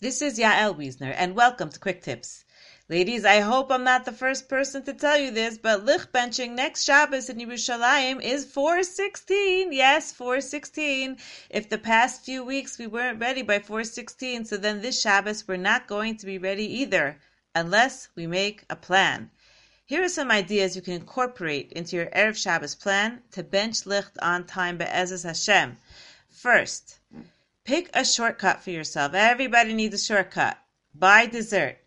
This is Yael Wiesner, and welcome to Quick Tips. Ladies, I hope I'm not the first person to tell you this, but licht benching next Shabbos in Yerushalayim is 416. Yes, 416. If the past few weeks we weren't ready by 416, so then this Shabbos we're not going to be ready either, unless we make a plan. Here are some ideas you can incorporate into your Erev Shabbos plan to bench licht on time be'ezes Hashem. First, pick a shortcut for yourself. Everybody needs a shortcut. Buy dessert.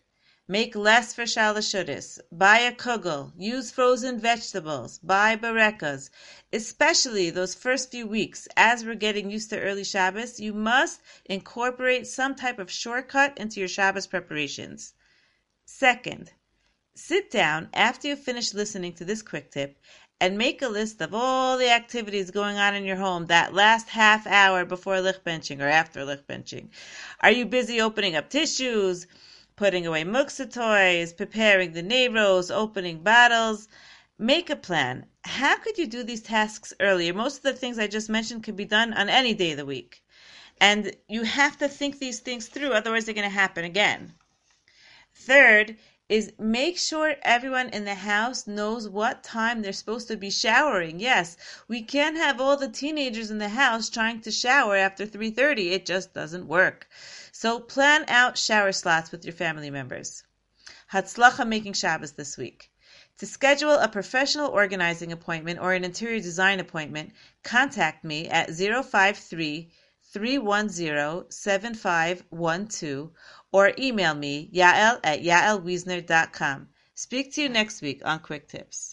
Make less for shalashudis. Buy a kugel. Use frozen vegetables. Buy barekas. Especially those first few weeks, as we're getting used to early Shabbos, you must incorporate some type of shortcut into your Shabbos preparations. Second, Sit down after you finish listening to this quick tip and make a list of all the activities going on in your home that last half hour before licht benching or after licht benching. Are you busy opening up tissues, putting away muksa toys, preparing the neighbors, opening bottles? Make a plan. How could you do these tasks earlier? Most of the things I just mentioned can be done on any day of the week. And you have to think these things through, otherwise they're going to happen again. Third, is make sure everyone in the house knows what time they're supposed to be showering. Yes, we can't have all the teenagers in the house trying to shower after 3:30. It just doesn't work. So plan out shower slots with your family members. Hatzlacha making Shabbos this week. To schedule a professional organizing appointment or an interior design appointment, contact me at 053 310 7512 or email me yael at yaelwiesner.com. Speak to you next week on Quick Tips.